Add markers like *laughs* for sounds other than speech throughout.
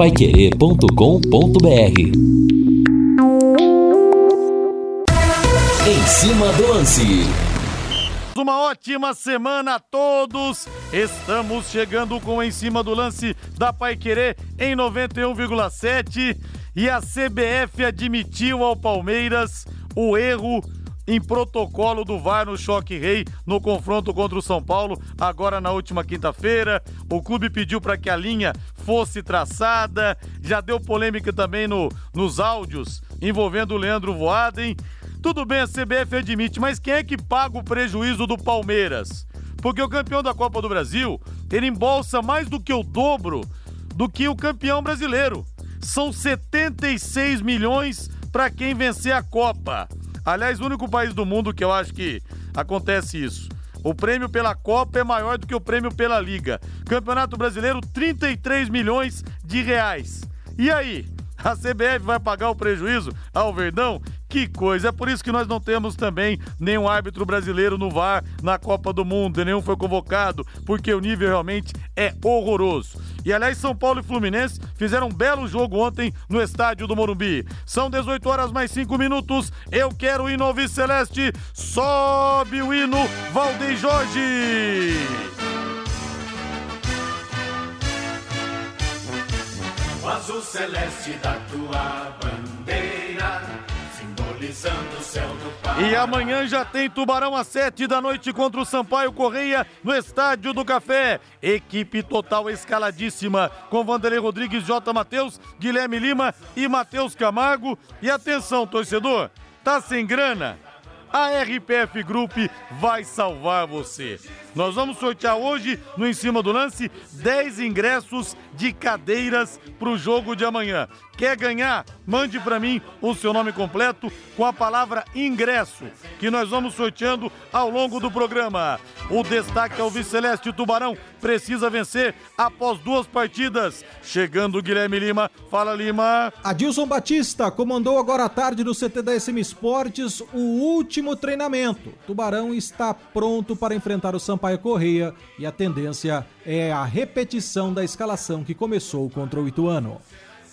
paiquerê.com.br Em cima do lance. Uma ótima semana a todos. Estamos chegando com em cima do lance da Pai Querer em 91,7 e a CBF admitiu ao Palmeiras o erro em protocolo do VAR no choque rei no confronto contra o São Paulo, agora na última quinta-feira. O clube pediu para que a linha fosse traçada, já deu polêmica também no, nos áudios envolvendo o Leandro Voaden. Tudo bem, a CBF admite, mas quem é que paga o prejuízo do Palmeiras? Porque o campeão da Copa do Brasil, ele embolsa mais do que o dobro do que o campeão brasileiro. São 76 milhões para quem vencer a Copa. Aliás, o único país do mundo que eu acho que acontece isso. O prêmio pela Copa é maior do que o prêmio pela Liga. Campeonato Brasileiro, 33 milhões de reais. E aí? A CBF vai pagar o prejuízo ao Verdão? Que coisa! É por isso que nós não temos também nenhum árbitro brasileiro no VAR na Copa do Mundo, nenhum foi convocado, porque o nível realmente é horroroso. E aliás, São Paulo e Fluminense fizeram um belo jogo ontem no estádio do Morumbi. São 18 horas mais 5 minutos. Eu quero o hino ao Celeste. Sobe o hino, Valdeir Jorge! O azul celeste da tua bandeira E amanhã já tem Tubarão às sete da noite contra o Sampaio Correia no Estádio do Café. Equipe total escaladíssima com Vanderlei Rodrigues, J. Matheus, Guilherme Lima e Matheus Camargo. E atenção, torcedor, tá sem grana? A RPF Group vai salvar você. Nós vamos sortear hoje, no Em Cima do Lance, 10 ingressos de cadeiras para o jogo de amanhã. Quer ganhar? Mande para mim o seu nome completo com a palavra ingresso, que nós vamos sorteando ao longo do programa. O destaque ao Viceleste Tubarão precisa vencer após duas partidas. Chegando o Guilherme Lima. Fala, Lima. Adilson Batista comandou agora à tarde no CT da SM Esportes o último treinamento. Tubarão está pronto para enfrentar o Sampaio Correia e a tendência é a repetição da escalação que começou contra o Ituano.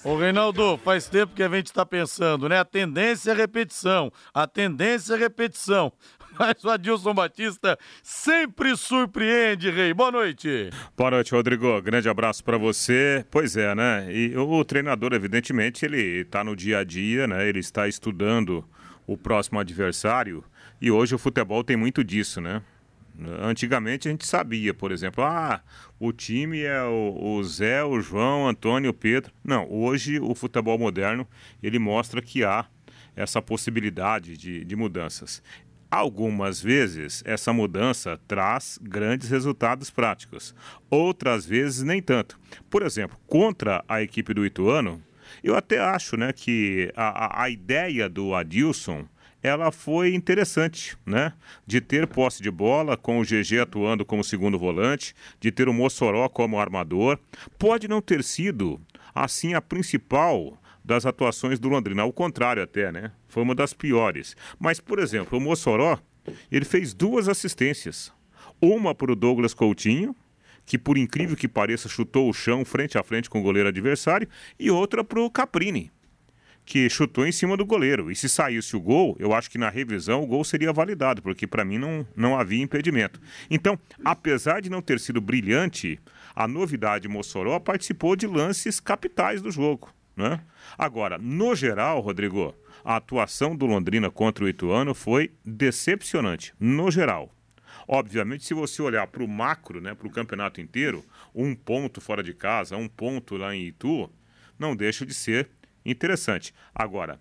Ô Reinaldo, faz tempo que a gente está pensando, né? A tendência é repetição, a tendência é repetição. *laughs* Mas o Adilson Batista sempre surpreende, Rei. Boa noite. Boa noite, Rodrigo. Grande abraço para você. Pois é, né? E o treinador, evidentemente, ele está no dia a dia, né? Ele está estudando o próximo adversário. E hoje o futebol tem muito disso, né? Antigamente a gente sabia, por exemplo, ah, o time é o, o Zé, o João, Antônio, o Pedro. Não, hoje o futebol moderno ele mostra que há essa possibilidade de, de mudanças. Algumas vezes essa mudança traz grandes resultados práticos, outras vezes nem tanto. Por exemplo, contra a equipe do Ituano, eu até acho né, que a, a ideia do Adilson ela foi interessante, né? De ter posse de bola, com o GG atuando como segundo volante, de ter o Mossoró como armador. Pode não ter sido, assim, a principal das atuações do Londrina, ao contrário até, né? Foi uma das piores. Mas, por exemplo, o Mossoró, ele fez duas assistências. Uma para o Douglas Coutinho, que por incrível que pareça chutou o chão frente a frente com o goleiro adversário, e outra para o Caprini que chutou em cima do goleiro. E se saísse o gol, eu acho que na revisão o gol seria validado, porque para mim não, não havia impedimento. Então, apesar de não ter sido brilhante, a novidade Mossoró participou de lances capitais do jogo. Né? Agora, no geral, Rodrigo, a atuação do Londrina contra o Ituano foi decepcionante, no geral. Obviamente, se você olhar para o macro, né, para o campeonato inteiro, um ponto fora de casa, um ponto lá em Itu, não deixa de ser Interessante. Agora,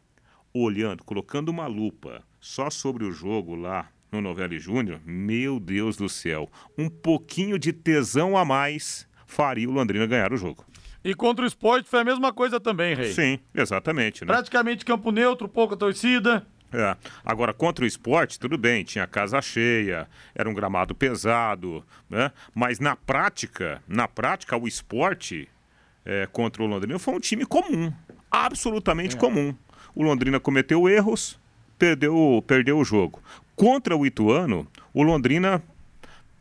olhando, colocando uma lupa só sobre o jogo lá no Novelli Júnior, meu Deus do céu, um pouquinho de tesão a mais faria o Londrina ganhar o jogo. E contra o esporte foi a mesma coisa também, Rei. Sim, exatamente. Né? Praticamente campo neutro, pouca torcida. É. Agora, contra o esporte, tudo bem, tinha casa cheia, era um gramado pesado, né? Mas na prática, na prática, o esporte é, contra o Londrina foi um time comum absolutamente é. comum. O Londrina cometeu erros, perdeu, perdeu o jogo. Contra o Ituano, o Londrina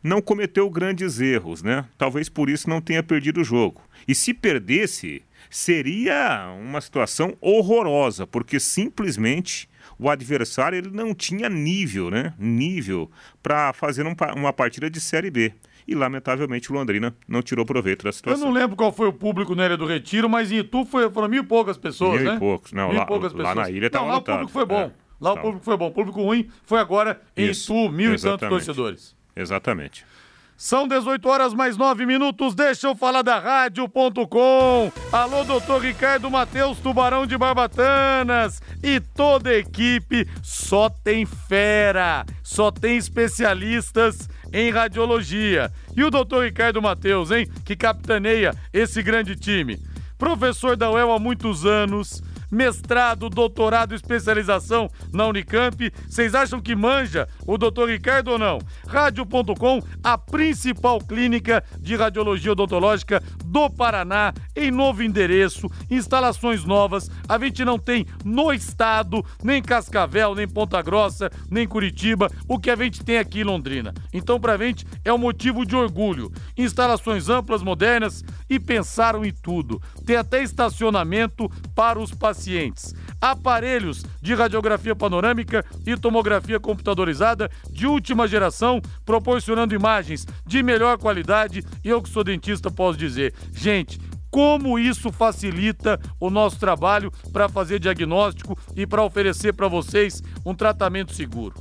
não cometeu grandes erros, né? Talvez por isso não tenha perdido o jogo. E se perdesse, seria uma situação horrorosa, porque simplesmente o adversário ele não tinha nível, né? Nível para fazer um, uma partida de Série B. E, lamentavelmente, o Londrina não tirou proveito da situação. Eu não lembro qual foi o público na Ilha do Retiro, mas em Itu foi, foram mil e poucas pessoas, mil né? e poucos. Não, mil lá, poucas pessoas. lá na ilha estava Não, lá o público foi bom. É, lá o público foi bom. O público ruim foi agora em Isso, Itu, mil exatamente. e tantos torcedores. Exatamente. São 18 horas mais 9 minutos. Deixa eu falar da rádio.com. Alô, doutor Ricardo Matheus, Tubarão de Barbatanas. E toda a equipe só tem fera, só tem especialistas em radiologia. E o doutor Ricardo Matheus, hein, que capitaneia esse grande time. Professor da UEL há muitos anos mestrado, doutorado, especialização na Unicamp. Vocês acham que manja o doutor Ricardo ou não? Rádio.com, a principal clínica de radiologia odontológica do Paraná, em novo endereço, instalações novas. A gente não tem no estado, nem Cascavel, nem Ponta Grossa, nem Curitiba, o que a gente tem aqui em Londrina. Então, pra gente, é um motivo de orgulho. Instalações amplas, modernas e pensaram em tudo. Tem até estacionamento para os pacientes pacientes. Aparelhos de radiografia panorâmica e tomografia computadorizada de última geração, proporcionando imagens de melhor qualidade. E eu que sou dentista posso dizer, gente, como isso facilita o nosso trabalho para fazer diagnóstico e para oferecer para vocês um tratamento seguro.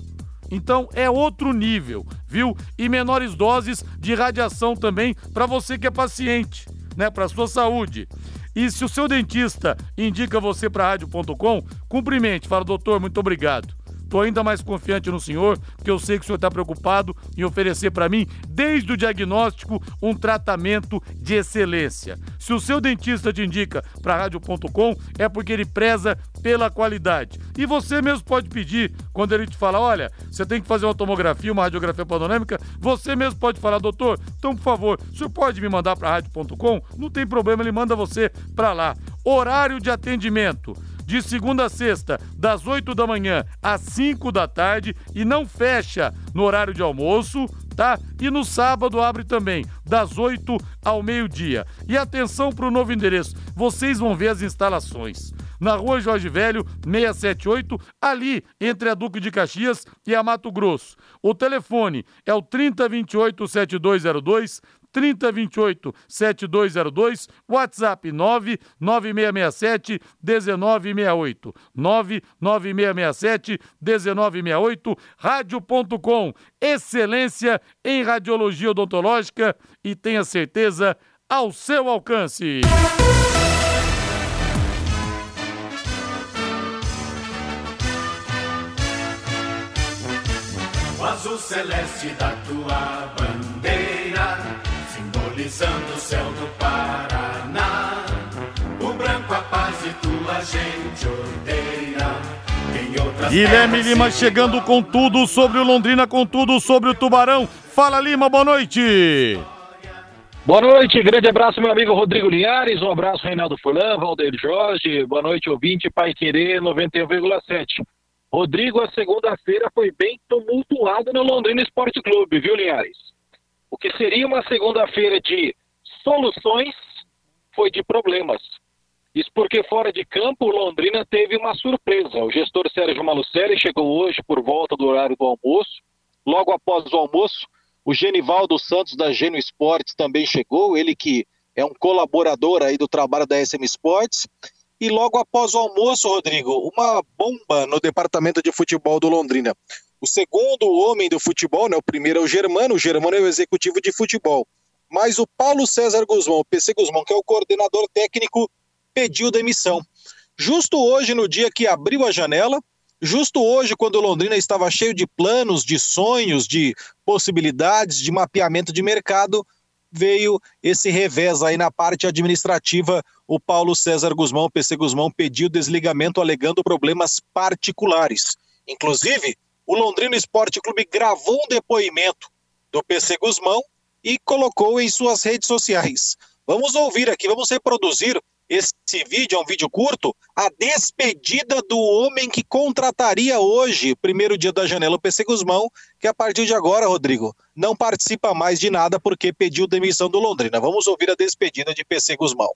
Então é outro nível, viu? E menores doses de radiação também para você que é paciente, né? Para sua saúde. E se o seu dentista indica você para rádio.com, cumprimente, fala, doutor, muito obrigado. Estou ainda mais confiante no senhor, porque eu sei que o senhor está preocupado em oferecer para mim, desde o diagnóstico, um tratamento de excelência. Se o seu dentista te indica para rádio.com, é porque ele preza pela qualidade. E você mesmo pode pedir, quando ele te fala, olha, você tem que fazer uma tomografia, uma radiografia panorâmica, você mesmo pode falar, doutor, então por favor, o senhor pode me mandar para rádio.com? Não tem problema, ele manda você para lá. Horário de atendimento de segunda a sexta, das 8 da manhã às 5 da tarde e não fecha no horário de almoço, tá? E no sábado abre também, das 8 ao meio-dia. E atenção para o novo endereço, vocês vão ver as instalações. Na rua Jorge Velho, 678, ali entre a Duque de Caxias e a Mato Grosso. O telefone é o 3028 7202, 3028 7202, WhatsApp 99667 1968. 99667 1968, rádio.com. Excelência em radiologia odontológica e tenha certeza ao seu alcance. O azul celeste da tua bandeira, simbolizando o céu do Paraná. O branco a paz e tua gente odeia. Guilherme Lima chegando com tudo sobre o Londrina, com tudo sobre o Tubarão. Fala Lima, boa noite. Boa noite, grande abraço, meu amigo Rodrigo Linhares, um abraço, Reinaldo Furlan, Valdeir Jorge, boa noite, ouvinte, Pai Querer 91,7. Rodrigo, a segunda-feira foi bem tumultuada no Londrina Esporte Clube, viu, Linhares? O que seria uma segunda-feira de soluções foi de problemas. Isso porque fora de campo, Londrina teve uma surpresa. O gestor Sérgio Malucelli chegou hoje por volta do horário do almoço. Logo após o almoço, o Genivaldo Santos da Gênio Esportes também chegou, ele que é um colaborador aí do trabalho da SM Sports. E logo após o almoço, Rodrigo, uma bomba no departamento de futebol do Londrina. O segundo homem do futebol, né, o primeiro é o Germano, o Germano é o executivo de futebol. Mas o Paulo César Guzmão, o PC Guzmão, que é o coordenador técnico, pediu demissão. Justo hoje, no dia que abriu a janela, justo hoje, quando o Londrina estava cheio de planos, de sonhos, de possibilidades, de mapeamento de mercado, veio esse revés aí na parte administrativa. O Paulo César Guzmão, PC Guzmão, pediu desligamento alegando problemas particulares. Inclusive, o Londrina Esporte Clube gravou um depoimento do PC Guzmão e colocou em suas redes sociais. Vamos ouvir aqui, vamos reproduzir esse vídeo, é um vídeo curto, a despedida do homem que contrataria hoje, primeiro dia da janela, o PC Guzmão, que a partir de agora, Rodrigo, não participa mais de nada porque pediu demissão do Londrina. Vamos ouvir a despedida de PC Guzmão.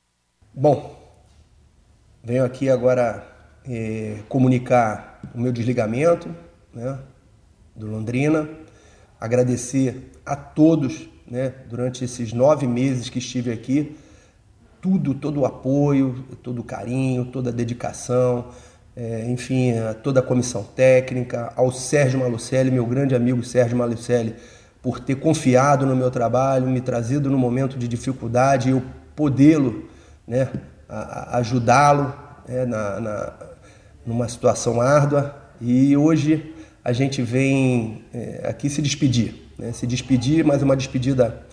Bom, venho aqui agora eh, comunicar o meu desligamento né, do Londrina, agradecer a todos né, durante esses nove meses que estive aqui tudo, todo o apoio, todo o carinho, toda a dedicação, é, enfim, toda a comissão técnica, ao Sérgio Malucelli, meu grande amigo Sérgio Malucelli, por ter confiado no meu trabalho, me trazido no momento de dificuldade, eu podê-lo, né, ajudá-lo né, na, na, numa situação árdua. E hoje a gente vem é, aqui se despedir, né, se despedir, mas uma despedida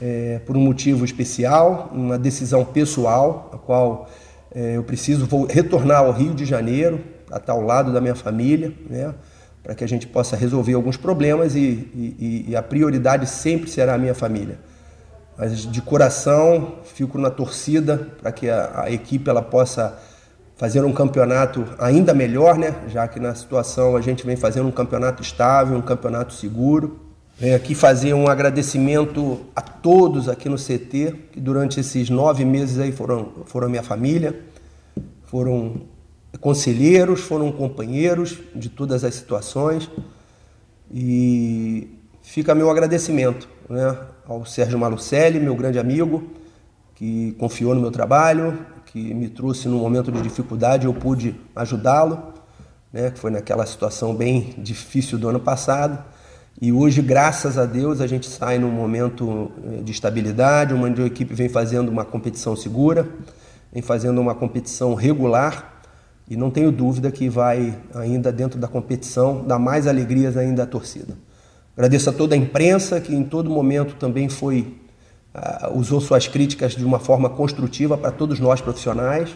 é, por um motivo especial, uma decisão pessoal, a qual é, eu preciso vou retornar ao Rio de Janeiro, para estar ao lado da minha família, né, para que a gente possa resolver alguns problemas e, e, e a prioridade sempre será a minha família. Mas de coração fico na torcida para que a, a equipe ela possa fazer um campeonato ainda melhor, né? Já que na situação a gente vem fazendo um campeonato estável, um campeonato seguro. Venho aqui fazer um agradecimento a todos aqui no CT, que durante esses nove meses aí foram, foram minha família, foram conselheiros, foram companheiros de todas as situações. E fica meu agradecimento né, ao Sérgio Malucelli, meu grande amigo, que confiou no meu trabalho, que me trouxe num momento de dificuldade, eu pude ajudá-lo, né, que foi naquela situação bem difícil do ano passado. E hoje, graças a Deus, a gente sai num momento eh, de estabilidade, onde a equipe vem fazendo uma competição segura, vem fazendo uma competição regular e não tenho dúvida que vai ainda dentro da competição dar mais alegrias ainda à torcida. Agradeço a toda a imprensa que em todo momento também foi uh, usou suas críticas de uma forma construtiva para todos nós profissionais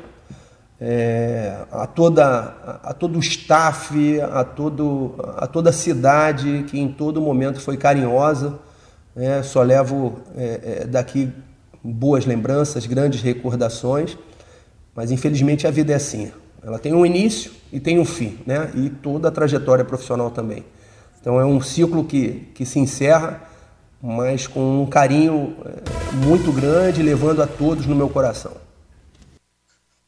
é, a, toda, a, todo o staff, a, todo, a toda a cidade que em todo momento foi carinhosa. É, só levo é, é, daqui boas lembranças, grandes recordações, mas infelizmente a vida é assim. Ela tem um início e tem um fim, né? e toda a trajetória profissional também. Então é um ciclo que, que se encerra, mas com um carinho é, muito grande, levando a todos no meu coração.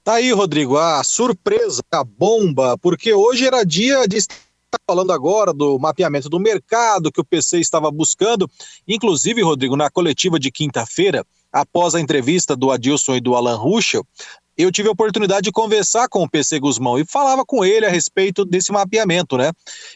Tá aí, Rodrigo, a surpresa, a bomba, porque hoje era dia de estar falando agora do mapeamento do mercado que o PC estava buscando. Inclusive, Rodrigo, na coletiva de quinta-feira, após a entrevista do Adilson e do Alan Ruschel, eu tive a oportunidade de conversar com o PC Guzmão e falava com ele a respeito desse mapeamento, né?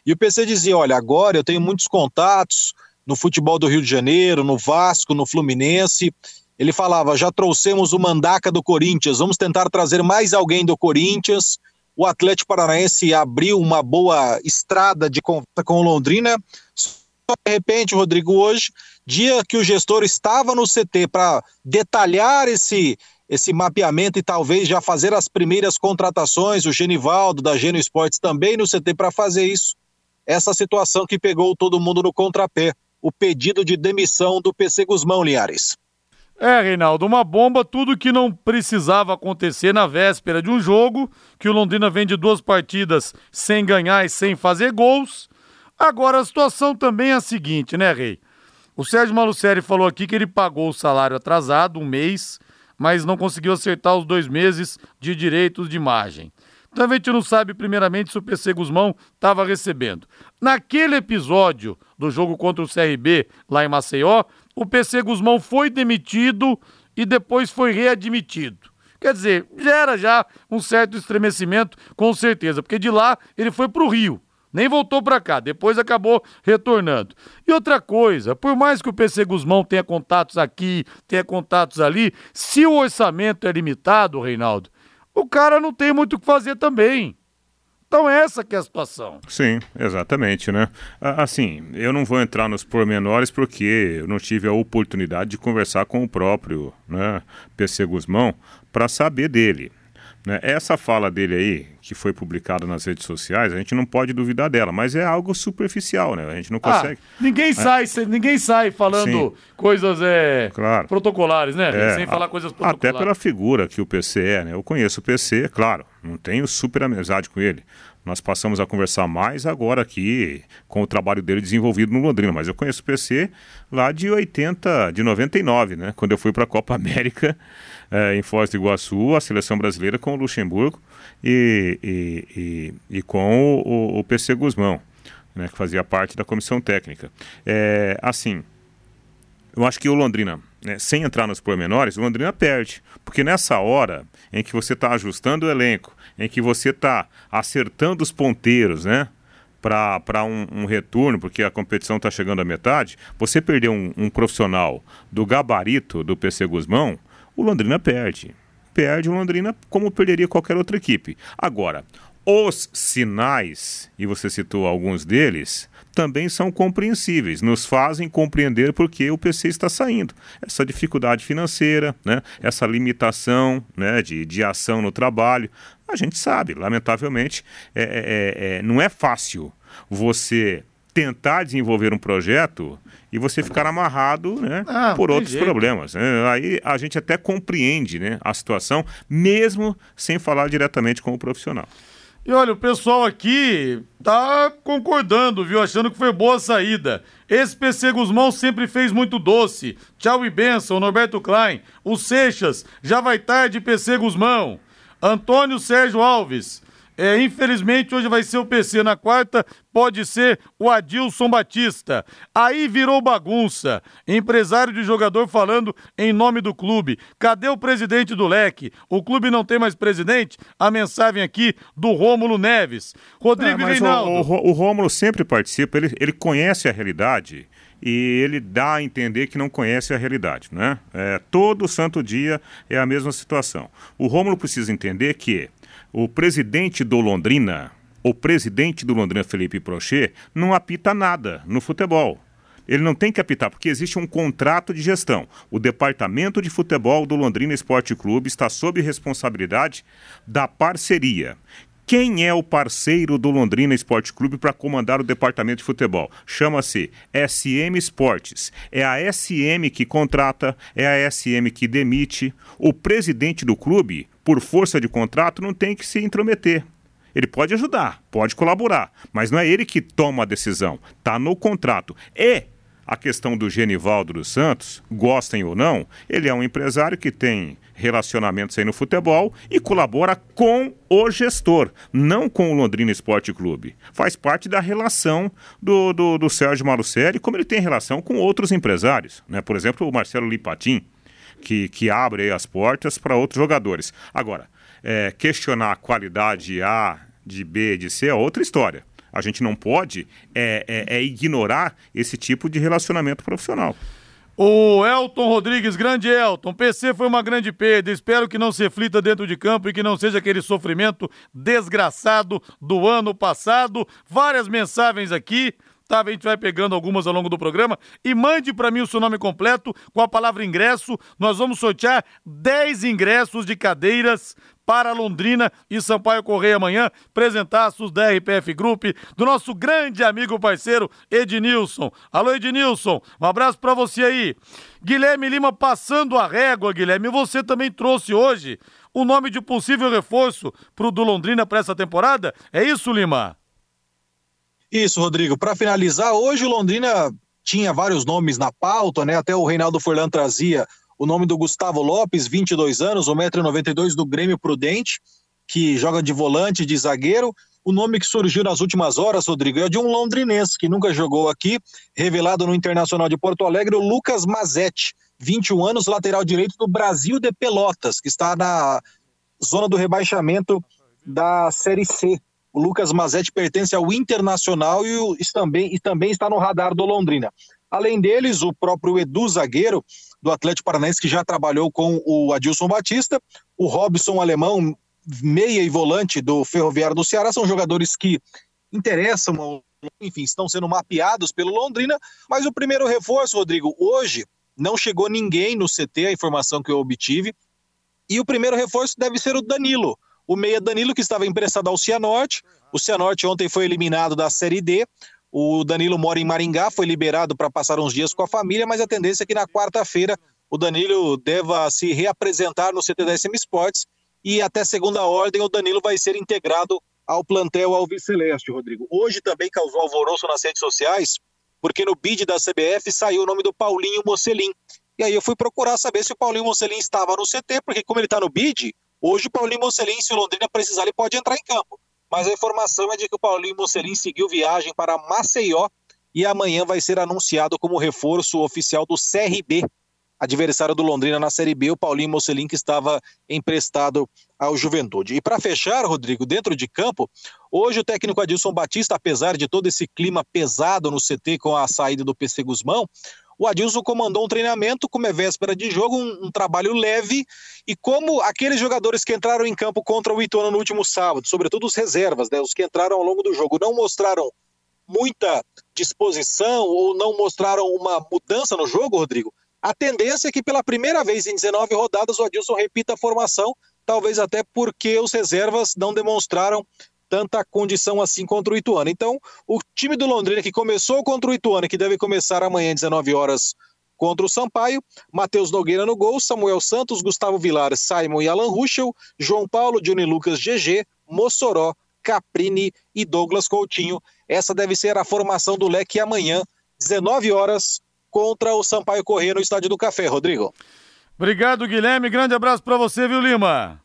E o PC dizia: olha, agora eu tenho muitos contatos no futebol do Rio de Janeiro, no Vasco, no Fluminense, ele falava: já trouxemos o Mandaca do Corinthians, vamos tentar trazer mais alguém do Corinthians. O Atlético Paranaense abriu uma boa estrada de conversa com Londrina. Só de repente, Rodrigo, hoje, dia que o gestor estava no CT para detalhar esse, esse mapeamento e talvez já fazer as primeiras contratações, o Genivaldo da Geno Esportes também no CT para fazer isso. Essa situação que pegou todo mundo no contrapé, o pedido de demissão do PC Guzmão Linhares. É, Reinaldo, uma bomba, tudo que não precisava acontecer na véspera de um jogo, que o Londrina vem de duas partidas sem ganhar e sem fazer gols. Agora a situação também é a seguinte, né, Rei? O Sérgio Malucelli falou aqui que ele pagou o salário atrasado, um mês, mas não conseguiu acertar os dois meses de direitos de imagem. Então a gente não sabe, primeiramente, se o PC Guzmão estava recebendo. Naquele episódio do jogo contra o CRB, lá em Maceió, o PC Guzmão foi demitido e depois foi readmitido. Quer dizer, já era já um certo estremecimento, com certeza, porque de lá ele foi para o Rio. Nem voltou para cá, depois acabou retornando. E outra coisa, por mais que o PC Guzmão tenha contatos aqui, tenha contatos ali, se o orçamento é limitado, Reinaldo, o cara não tem muito o que fazer também. Então essa que é a situação. Sim, exatamente, né? Assim, eu não vou entrar nos pormenores porque eu não tive a oportunidade de conversar com o próprio né, PC Guzmão para saber dele. Né? Essa fala dele aí, que foi publicada nas redes sociais, a gente não pode duvidar dela, mas é algo superficial, né? A gente não Ah, consegue. ninguém, sai, ninguém sai falando Sim. coisas é, Claro. protocolares, né? É, Sem falar a- coisas Até protocolares. pela figura que o PC é, né? Eu conheço o PC, claro, não tenho super amizade com ele. Nós passamos a conversar mais agora aqui com o trabalho dele desenvolvido no Londrina, mas eu conheço o PC lá de 80, de 99, né? Quando eu fui para a Copa *laughs* América eh, em Foz do Iguaçu, a seleção brasileira com o Luxemburgo e, e, e, e com o, o- o PC Guzmão, né? Que fazia parte da comissão técnica. É, assim, eu acho que o Londrina, né, sem entrar nos pormenores, o Londrina perde. Porque nessa hora em que você está ajustando o elenco, em que você está acertando os ponteiros, né? Para um, um retorno, porque a competição está chegando à metade, você perder um, um profissional do gabarito do PC Guzmão, o Londrina perde. Perde o Londrina como perderia qualquer outra equipe. Agora, os sinais, e você citou alguns deles, também são compreensíveis, nos fazem compreender por que o PC está saindo. Essa dificuldade financeira, né? essa limitação né? de, de ação no trabalho, a gente sabe, lamentavelmente, é, é- é- não é fácil você tentar desenvolver um projeto e você ficar amarrado né, Ah, por outros jeito. problemas. né? Aí a gente até compreende né, a situação, mesmo sem falar diretamente com o profissional. E olha, o pessoal aqui tá concordando, viu? Achando que foi boa a saída. Esse PC Guzmão sempre fez muito doce. Tchau e benção, Norberto Klein. O Seixas, já vai tarde, PC Guzmão. Antônio Sérgio Alves. É, infelizmente, hoje vai ser o PC. Na quarta, pode ser o Adilson Batista. Aí virou bagunça. Empresário de jogador falando em nome do clube. Cadê o presidente do leque? O clube não tem mais presidente? A mensagem aqui do Rômulo Neves. Rodrigo É, o, Reinaldo. o, Rô- o Rômulo sempre participa, ele, ele conhece a realidade e ele dá a entender que não conhece a realidade, né? É, todo santo dia é a mesma situação. O Rômulo precisa entender que o presidente do Londrina, o presidente do Londrina, Felipe Prochet, não apita nada no futebol. Ele não tem que apitar, porque existe um contrato de gestão. O departamento de futebol do Londrina Esporte Clube está sob responsabilidade da parceria. Quem é o parceiro do Londrina Esporte Clube para comandar o departamento de futebol? Chama-se SM Esportes. É a SM que contrata, é a SM que demite. O presidente do clube, por força de contrato, não tem que se intrometer. Ele pode ajudar, pode colaborar, mas não é ele que toma a decisão. Está no contrato. E a questão do Genivaldo dos Santos, gostem ou não, ele é um empresário que tem relacionamentos aí no futebol e colabora com o gestor, não com o Londrina Esporte Clube. Faz parte da relação do, do, do Sérgio Malucelli, como ele tem relação com outros empresários. Né? Por exemplo, o Marcelo Lipatim, que, que abre as portas para outros jogadores. Agora, é, questionar a qualidade A, de B, de C é outra história. A gente não pode é, é, é ignorar esse tipo de relacionamento profissional. O Elton Rodrigues, grande Elton. PC foi uma grande perda. Espero que não se reflita dentro de campo e que não seja aquele sofrimento desgraçado do ano passado. Várias mensagens aqui. Tá, a gente vai pegando algumas ao longo do programa. E mande para mim o seu nome completo com a palavra ingresso. Nós vamos sortear 10 ingressos de cadeiras para Londrina e Sampaio Correia amanhã, apresentaços da RPF Group, do nosso grande amigo parceiro Ednilson. Alô, Ednilson, um abraço para você aí. Guilherme Lima passando a régua, Guilherme. Você também trouxe hoje o nome de possível reforço pro do Londrina para essa temporada? É isso, Lima? Isso, Rodrigo. Para finalizar, hoje Londrina tinha vários nomes na pauta, né? Até o Reinaldo Furlan trazia o nome do Gustavo Lopes, 22 anos, 1,92m do Grêmio Prudente, que joga de volante, de zagueiro. O nome que surgiu nas últimas horas, Rodrigo, é de um londrinense que nunca jogou aqui, revelado no Internacional de Porto Alegre, o Lucas Mazetti, 21 anos, lateral direito do Brasil de Pelotas, que está na zona do rebaixamento da Série C. O Lucas Mazetti pertence ao Internacional e, o, e, também, e também está no radar do Londrina. Além deles, o próprio Edu Zagueiro, do Atlético Paranaense, que já trabalhou com o Adilson Batista, o Robson Alemão, meia e volante do Ferroviário do Ceará, são jogadores que interessam, enfim, estão sendo mapeados pelo Londrina, mas o primeiro reforço, Rodrigo, hoje não chegou ninguém no CT, a informação que eu obtive, e o primeiro reforço deve ser o Danilo, o meia Danilo, que estava emprestado ao Cianorte. O Cianorte ontem foi eliminado da Série D. O Danilo mora em Maringá, foi liberado para passar uns dias com a família, mas a tendência é que na quarta-feira o Danilo deva se reapresentar no CT da SM Sports e até segunda ordem o Danilo vai ser integrado ao plantel Alves Celeste, Rodrigo. Hoje também causou alvoroço nas redes sociais, porque no bid da CBF saiu o nome do Paulinho Mocelin. E aí eu fui procurar saber se o Paulinho Mocelin estava no CT, porque como ele está no bid, hoje o Paulinho Mocelin, se o Londrina precisar, ele pode entrar em campo. Mas a informação é de que o Paulinho Mocelin seguiu viagem para Maceió e amanhã vai ser anunciado como reforço oficial do CRB, adversário do Londrina na Série B, o Paulinho Mocelin, que estava emprestado ao Juventude. E para fechar, Rodrigo, dentro de campo, hoje o técnico Adilson Batista, apesar de todo esse clima pesado no CT com a saída do PC Guzmão, o Adilson comandou um treinamento, como é véspera de jogo, um, um, trabalho leve, e como aqueles jogadores que entraram em campo contra o Ituano no último sábado, sobretudo os reservas, né, os que entraram ao longo do jogo, não mostraram muita disposição ou não mostraram uma mudança no jogo, Rodrigo, a tendência é que pela primeira vez em 19 rodadas o Adilson repita a formação, talvez até porque os reservas não demonstraram tanta condição assim contra o Ituano. Então, o time do Londrina que começou contra o Ituano, que deve começar amanhã às 19 horas contra o Sampaio, Matheus Nogueira no gol, Samuel Santos, Gustavo Vilar, Simon e Alan Ruschel, João Paulo, Johnny Lucas, GG, Mossoró, Caprini e Douglas Coutinho. Essa deve ser a formação do leque amanhã, 19 horas, contra o Sampaio Corrêa no Estádio do Café, Rodrigo. Obrigado, Guilherme. Grande abraço para você, viu, Lima?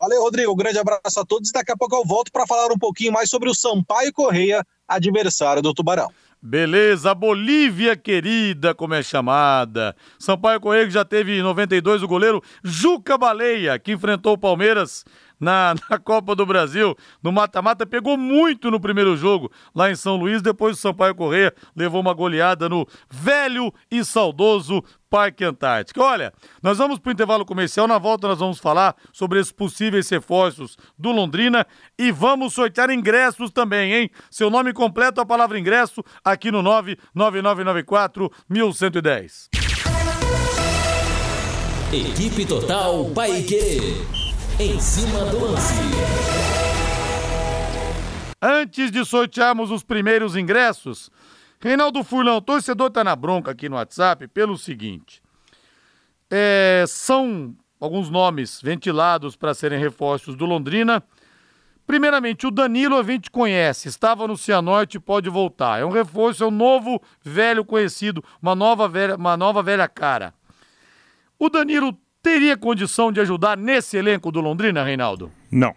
Valeu, Rodrigo. Um grande abraço a todos. Daqui a pouco eu volto para falar um pouquinho mais sobre o Sampaio Correia, adversário do Tubarão. Beleza, Bolívia querida, como é chamada. Sampaio Correia que já teve em 92 o goleiro Juca Baleia, que enfrentou o Palmeiras na, na Copa do Brasil, no mata-mata, pegou muito no primeiro jogo lá em São Luís, depois o Sampaio Correia levou uma goleada no velho e saudoso Parque Antártico. Olha, nós vamos para o intervalo comercial, na volta nós vamos falar sobre esses possíveis reforços do Londrina e vamos sortear ingressos também, hein? Seu nome completo, a palavra ingresso, aqui no 99994 1110. Equipe Total Paique. Em cima do lance. Antes de sortearmos os primeiros ingressos, Reinaldo Furlão, torcedor tá na bronca aqui no WhatsApp pelo seguinte: é, são alguns nomes ventilados para serem reforços do Londrina. Primeiramente, o Danilo a gente conhece, estava no Cianorte pode voltar. É um reforço, é um novo velho conhecido, uma nova velha, uma nova velha cara. O Danilo teria condição de ajudar nesse elenco do Londrina, Reinaldo? Não.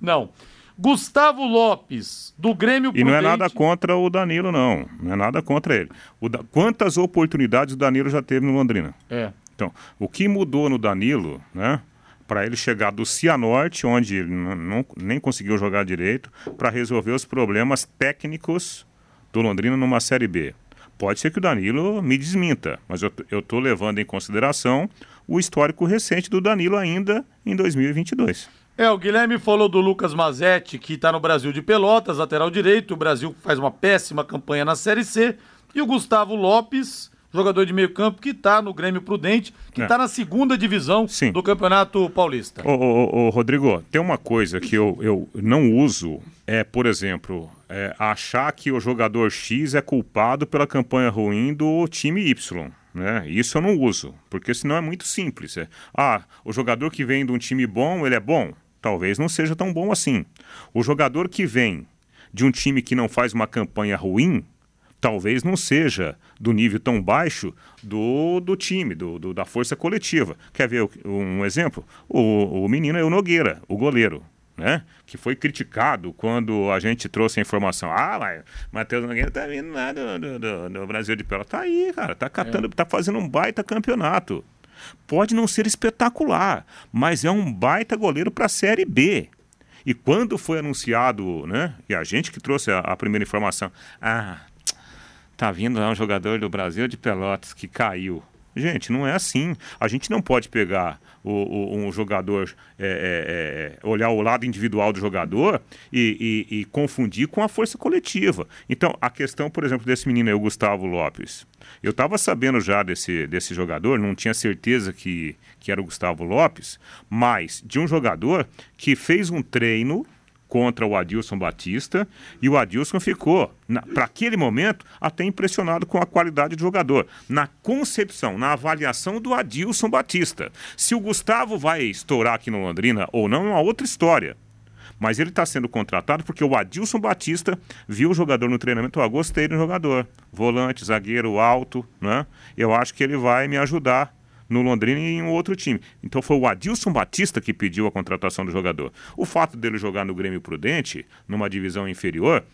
Não. Gustavo Lopes, do Grêmio E não é nada contra o Danilo, não. Não é nada contra ele. Da... Quantas oportunidades o Danilo já teve no Londrina? É. Então, o que mudou no Danilo, né? Para ele chegar do Cianorte, onde ele não, não nem conseguiu jogar direito, para resolver os problemas técnicos do Londrina numa Série B. Pode ser que o Danilo me desminta, mas eu estou levando em consideração o histórico recente do Danilo ainda em 2022. É, o Guilherme falou do Lucas Mazetti, que está no Brasil de Pelotas, lateral direito. O Brasil faz uma péssima campanha na Série C. E o Gustavo Lopes, jogador de meio campo, que está no Grêmio Prudente, que está é. na segunda divisão Sim. do Campeonato Paulista. Ô, ô, ô, Rodrigo, tem uma coisa que eu, eu não uso, é, por exemplo, é, achar que o jogador X é culpado pela campanha ruim do time Y. Né? Isso eu não uso, porque senão é muito simples. É, ah, o jogador que vem de um time bom, ele é bom? Talvez não seja tão bom assim. O jogador que vem de um time que não faz uma campanha ruim, talvez não seja do nível tão baixo do, do time, do, do da força coletiva. Quer ver um exemplo? O, o menino é o Nogueira, o goleiro né? Que foi criticado quando a gente trouxe a informação. Ah, mas Matheus Nogueira tá vindo lá do, do, do, do Brasil de Pela. Tá aí, cara. Tá catando, é. tá fazendo um baita campeonato. Pode não ser espetacular, mas é um baita goleiro para a Série B. E quando foi anunciado, né? E a gente que trouxe a, a primeira informação. Ah, tá vindo lá um jogador do Brasil de Pelotas que caiu. Gente, não é assim. A gente não pode pegar o, o, um jogador, é, é, é, olhar o lado individual do jogador e, e, e, confundir com a força coletiva. Então, a questão, por exemplo, desse menino aí, o Gustavo Lopes. Eu estava sabendo já desse, desse jogador, não tinha certeza que, que era o Gustavo Lopes, mas de um jogador que fez um treino contra o Adilson Batista e o Adilson ficou, para aquele momento, até impressionado com a qualidade do jogador. Na concepção, na avaliação do Adilson Batista. Se o Gustavo vai estourar aqui no Londrina ou não é uma outra história. Mas ele está sendo contratado porque o Adilson Batista viu o jogador no treinamento. Oh, gostei do jogador. Volante, zagueiro, alto, né? Eu acho que ele vai me ajudar no Londrina e em um outro time. Então foi o Adilson Batista que pediu a contratação do jogador. O fato dele jogar no Grêmio Prudente, numa divisão inferior,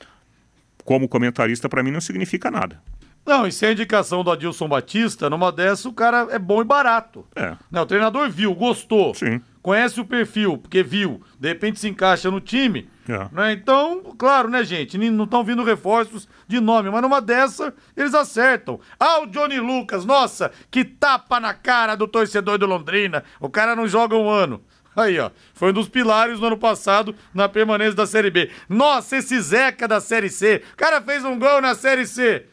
como comentarista, para mim não significa nada. Não, e sem a indicação do Adilson Batista, numa dessa o cara é bom e barato. É. Né, o treinador viu, gostou. Sim. Conhece o perfil, porque viu, de repente se encaixa no time. É. Né? Então, claro, né, gente? Não estão vindo reforços de nome, mas numa dessa eles acertam. Ah, o Johnny Lucas, nossa, que tapa na cara do torcedor do Londrina. O cara não joga um ano. Aí, ó. Foi um dos pilares no ano passado na permanência da Série B. Nossa, esse Zeca da Série C. O cara fez um gol na Série C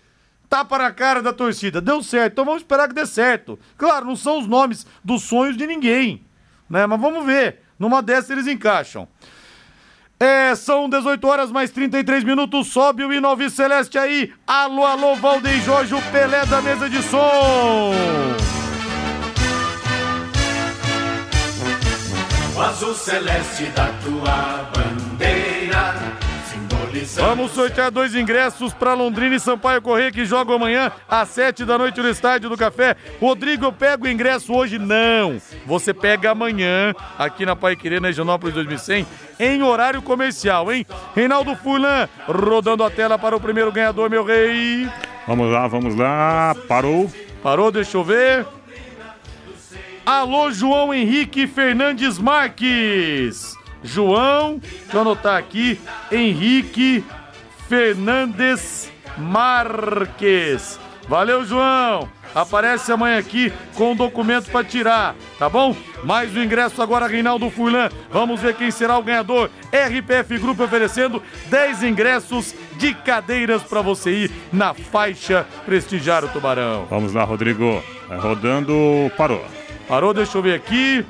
tapa na cara da torcida. Deu certo, então vamos esperar que dê certo. Claro, não são os nomes dos sonhos de ninguém, né? Mas vamos ver. Numa dessas eles encaixam. É, são 18 horas mais 33 minutos. Sobe o hino Celeste aí. Alô, alô, Valdeir Jorge, o Pelé da mesa de som. O azul celeste da tua bandeira Vamos sortear dois ingressos para Londrina e Sampaio Correia que jogam amanhã às sete da noite no Estádio do Café. Rodrigo, eu pego o ingresso hoje? Não. Você pega amanhã aqui na Pai Querer, na Higienópolis 2100, em horário comercial, hein? Reinaldo Furlan rodando a tela para o primeiro ganhador, meu rei. Vamos lá, vamos lá. Parou. Parou, deixa eu ver. Alô, João Henrique Fernandes Marques. João, deixa eu anotar aqui, Henrique Fernandes Marques. Valeu, João. Aparece amanhã aqui com o documento para tirar, tá bom? Mais o ingresso agora, Reinaldo Furlan. Vamos ver quem será o ganhador. RPF Grupo oferecendo 10 ingressos de cadeiras para você ir na faixa prestigiar o Tubarão. Vamos lá, Rodrigo. Rodando, parou. Parou, deixa eu ver aqui.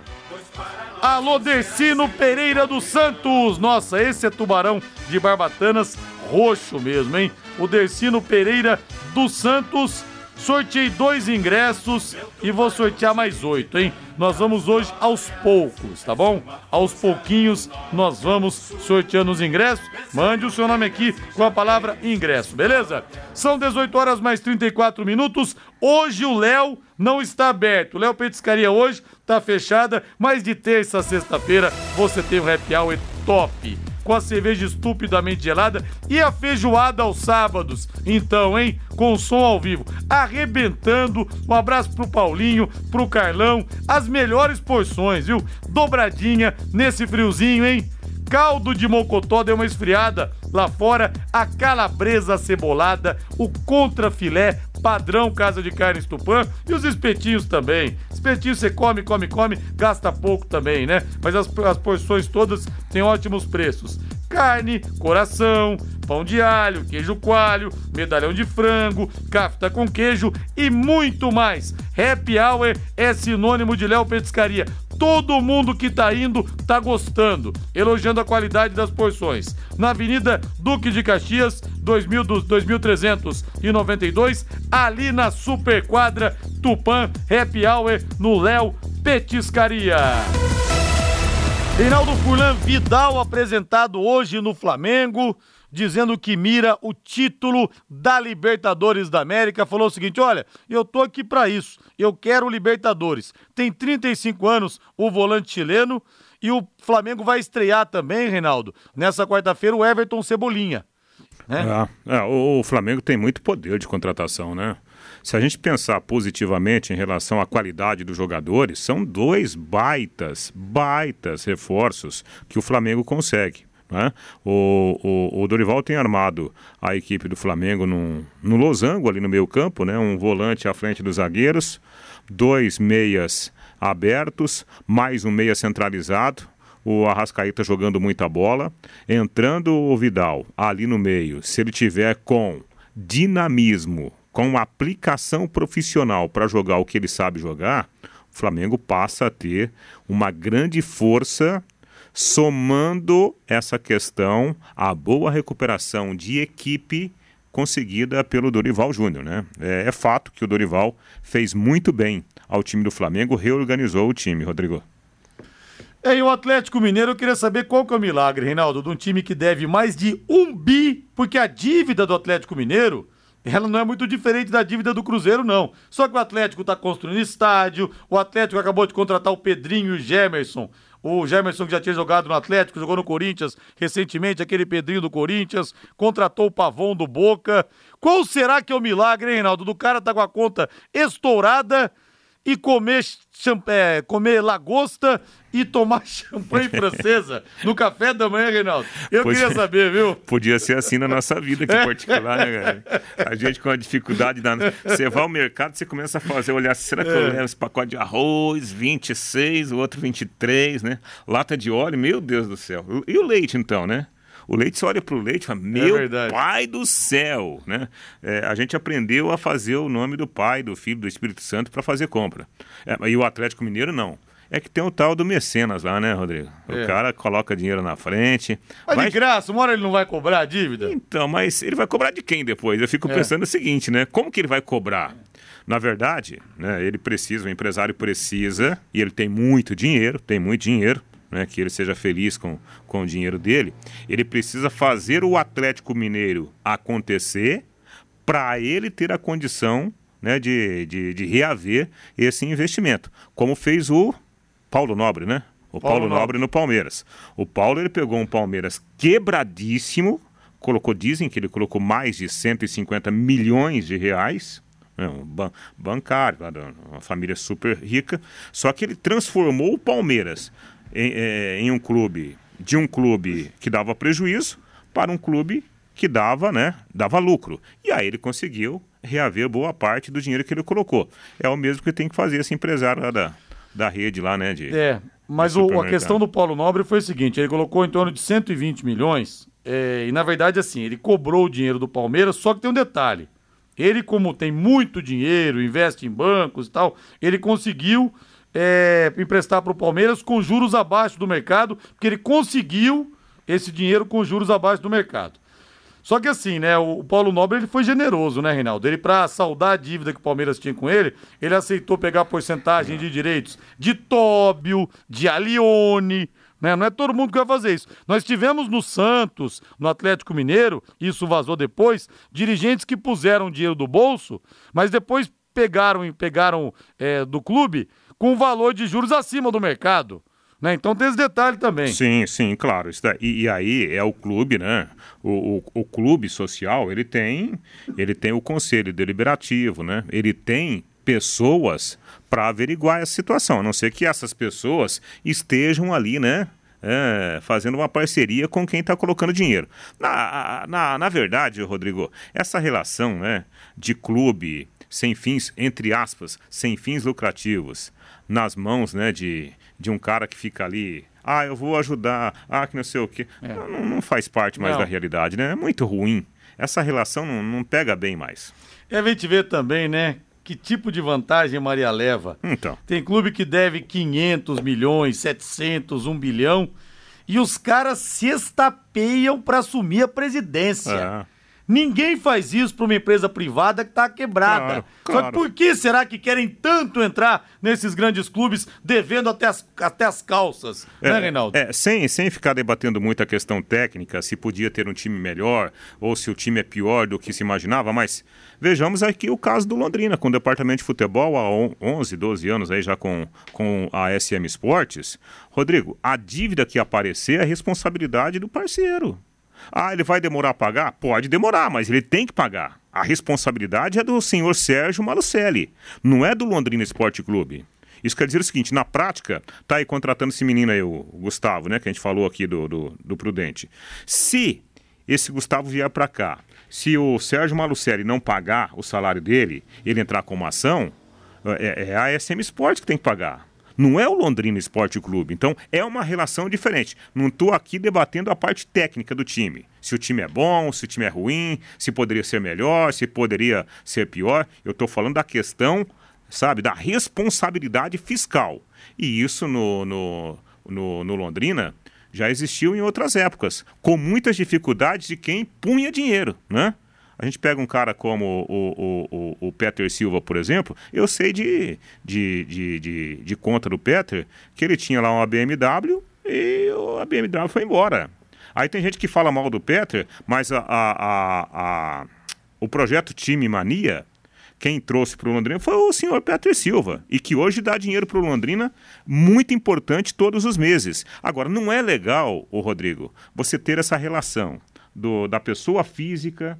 Alô, Dercino Pereira dos Santos. Nossa, esse é tubarão de barbatanas roxo mesmo, hein? O Dercino Pereira dos Santos. Sorteei dois ingressos e vou sortear mais oito, hein? Nós vamos hoje aos poucos, tá bom? Aos pouquinhos nós vamos sorteando os ingressos. Mande o seu nome aqui com a palavra ingresso, beleza? São 18 horas mais 34 minutos. Hoje o Léo não está aberto. Léo Petiscaria hoje tá fechada, mas de terça a sexta-feira você tem o happy hour top com a cerveja estupidamente gelada e a feijoada aos sábados. Então, hein? Com som ao vivo, arrebentando. Um abraço pro Paulinho, pro Carlão. As melhores porções, viu? Dobradinha nesse friozinho, hein? caldo de mocotó deu uma esfriada. Lá fora, a calabresa cebolada, o contrafilé, padrão Casa de Carnes Tupã e os espetinhos também. Espetinhos você come, come, come, gasta pouco também, né? Mas as, as porções todas têm ótimos preços carne, coração, pão de alho, queijo coalho, medalhão de frango, cafta com queijo e muito mais. Happy Hour é sinônimo de Léo Petiscaria. Todo mundo que tá indo tá gostando, elogiando a qualidade das porções. Na Avenida Duque de Caxias, 2000, 2392, ali na Superquadra Tupã Happy Hour no Léo Petiscaria. Reinaldo Furlan Vidal apresentado hoje no Flamengo, dizendo que mira o título da Libertadores da América. Falou o seguinte: olha, eu tô aqui para isso. Eu quero Libertadores. Tem 35 anos o volante chileno e o Flamengo vai estrear também, Reinaldo, nessa quarta-feira, o Everton Cebolinha. Né? É, é, o, o Flamengo tem muito poder de contratação, né? Se a gente pensar positivamente em relação à qualidade dos jogadores, são dois baitas, baitas reforços que o Flamengo consegue. Né? O, o, o, Dorival tem armado a equipe do Flamengo no, no losango ali no meio campo, né? um volante à frente dos zagueiros, dois meias abertos, mais um meia centralizado, o Arrascaíta jogando muita bola, entrando o Vidal ali no meio, se ele tiver com dinamismo, com aplicação profissional para jogar o que ele sabe jogar, o Flamengo passa a ter uma grande força somando essa questão à boa recuperação de equipe conseguida pelo Dorival Júnior. Né? É, é, fato que o Dorival fez muito bem ao time do Flamengo, reorganizou o time, Rodrigo. É, e o Atlético Mineiro, eu queria saber qual que é o milagre, Reinaldo, de um time que deve mais de um bi, porque a dívida do Atlético Mineiro, ela não é muito diferente da dívida do Cruzeiro, não. Só que o Atlético está construindo estádio, o Atlético acabou de contratar o Pedrinho e o Gemerson, o Gemerson que já tinha jogado no Atlético, jogou no Corinthians recentemente, aquele Pedrinho do Corinthians, contratou o Pavão do Boca. Qual será que é o milagre, hein, Reinaldo? Do cara tá com a conta estourada e comer, é, comer lagosta e tomar *laughs* champanhe francesa no café da manhã, Reinaldo? Eu podia, queria saber, viu? Podia ser assim na nossa vida aqui *laughs* particular, né, cara? A gente com a dificuldade da. Você vai ao mercado, você começa a fazer, olhar, será que é. eu levo esse pacote de arroz, 26, o outro 23, né? Lata de óleo, meu Deus do céu. E o leite, então, né? O leite, você olha para o leite e fala, meu é pai do céu, né? É, a gente aprendeu a fazer o nome do pai, do filho, do Espírito Santo para fazer compra. É, e o Atlético Mineiro, não. É que tem o tal do mecenas lá, né, Rodrigo? O é. cara coloca dinheiro na frente. Mas vai... de graça, uma hora ele não vai cobrar a dívida? Então, mas ele vai cobrar de quem depois? Eu fico é. pensando o seguinte, né? Como que ele vai cobrar? Na verdade, né, ele precisa, o empresário precisa, e ele tem muito dinheiro, tem muito dinheiro, né, que ele seja feliz com, com o dinheiro dele, ele precisa fazer o Atlético Mineiro acontecer para ele ter a condição né, de, de, de, reaver esse investimento, como fez o Paulo Nobre, né? O Paulo, Paulo Nobre. No Palmeiras. O Paulo ele pegou um Palmeiras quebradíssimo, colocou, dizem que ele colocou mais de 150 milhões de reais, né, um ban bancário, uma família super rica, só que ele transformou o Palmeiras em, é, em um clube, de um clube que dava prejuízo para um clube que dava, né, dava lucro. E aí ele conseguiu reaver boa parte do dinheiro que ele colocou. É o mesmo que tem que fazer esse empresário lá da, da rede lá, né, de É, mas o, a questão do Paulo Nobre foi o seguinte, ele colocou em torno de 120 milhões, é, e na verdade assim, ele cobrou o dinheiro do Palmeiras, só que tem um detalhe. Ele, como tem muito dinheiro, investe em bancos e tal, ele conseguiu é, emprestar para o Palmeiras com juros abaixo do mercado, porque ele conseguiu esse dinheiro com juros abaixo do mercado. Só que assim, né, o Paulo Nobre ele foi generoso, né, Reinaldo? Ele, para saldar a dívida que o Palmeiras tinha com ele, ele aceitou pegar porcentagem de direitos de Tóbio, de Alione, né? Não é todo mundo que vai fazer isso. Nós tivemos no Santos, no Atlético Mineiro, isso vazou depois, dirigentes que puseram dinheiro do bolso, mas depois pegaram, pegaram é, do clube com valor de juros acima do mercado. Né? Então tem esse detalhe também. Sim, sim, claro. Isso e, e, aí é o clube, né? O, o, o, clube social, ele tem, ele tem o conselho deliberativo, né? Ele tem pessoas para averiguar essa situação, a não ser que essas pessoas estejam ali, né? É, fazendo uma parceria com quem está colocando dinheiro. Na, na, na verdade, Rodrigo, essa relação né, de clube sem fins, entre aspas, sem fins lucrativos, nas mãos né, de, de um cara que fica ali. Ah, eu vou ajudar. Ah, que não sei o quê. É. Não, não, faz parte mais não. da realidade, né? É muito ruim. Essa relação não, não pega bem mais. E a gente vê também, né? Que tipo de vantagem Maria leva? Então. Tem clube que deve 500 milhões, 700, 1 bilhão. E os caras se estapeiam para assumir a presidência. É. Ninguém faz isso para uma empresa privada que está quebrada. Claro, claro. Só que por que será que querem tanto entrar nesses grandes clubes devendo até as, até as calças, é, né, Reinaldo? É, sem, sem ficar debatendo muito a questão técnica, se podia ter um time melhor ou se o time é pior do que se imaginava, mas vejamos aqui o caso do Londrina, com o departamento de futebol há 11, 12 anos aí já com, com a SM Esportes. Rodrigo, a dívida que aparecer é responsabilidade do parceiro. Ah, ele vai demorar a pagar? Pode demorar, mas ele tem que pagar. A responsabilidade é do senhor Sérgio Malucelli, não é do Londrina Esporte Clube. Isso quer dizer o seguinte, na prática, tá aí contratando esse menino aí, o Gustavo, né, que a gente falou aqui do, do, do Prudente. Se esse Gustavo vier para cá, se o Sérgio Malucelli não pagar o salário dele, ele entrar com uma ação, É, é a SM Sport que tem que pagar. Não é o Londrina Esporte Clube. Então é uma relação diferente. Não estou aqui debatendo a parte técnica do time. Se o time é bom, se o time é ruim, se poderia ser melhor, se poderia ser pior. Eu estou falando da questão, sabe, da responsabilidade fiscal. E isso no, no, no, no Londrina já existiu em outras épocas, com muitas dificuldades de quem punha dinheiro, né? A gente pega um cara como o, o, o, o Peter Silva, por exemplo, eu sei de, de, de, de, de conta do Peter que ele tinha lá uma BMW e a BMW foi embora. Aí tem gente que fala mal do Peter, mas a, a, a, a o projeto Time Mania, quem trouxe para o Londrina foi o senhor Peter Silva, e que hoje dá dinheiro para o Londrina muito importante todos os meses. Agora, não é legal, o Rodrigo, você ter essa relação do, da pessoa física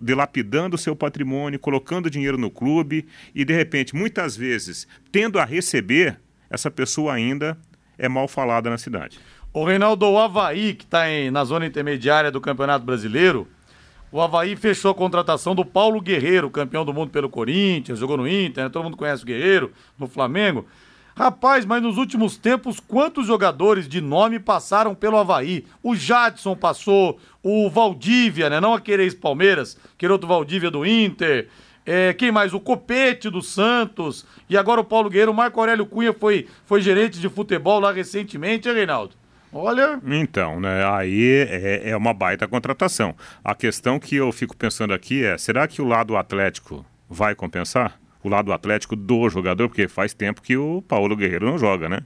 dilapidando seu patrimônio, colocando dinheiro no clube e, de repente, muitas vezes, tendo a receber, essa pessoa ainda é mal falada na cidade. O Reinaldo, o Havaí, que está na zona intermediária do Campeonato Brasileiro, o Havaí fechou a contratação do Paulo Guerreiro, campeão do mundo pelo Corinthians, jogou no Inter, né? todo mundo conhece o Guerreiro, no Flamengo. Rapaz, mas nos últimos tempos, quantos jogadores de nome passaram pelo Havaí? O Jadson passou, o Valdívia, né? Não aquele ex-Palmeiras, aquele outro Valdívia do Inter. É, quem mais? O Copete do Santos. E agora o Paulo Guerreiro. O Marco Aurélio Cunha foi, foi gerente de futebol lá recentemente, hein, Reinaldo? Olha. Então, né? Aí é, é uma baita contratação. A questão que eu fico pensando aqui é: será que o lado atlético vai compensar? O lado atlético do jogador, porque faz tempo que o Paulo Guerreiro não joga, né?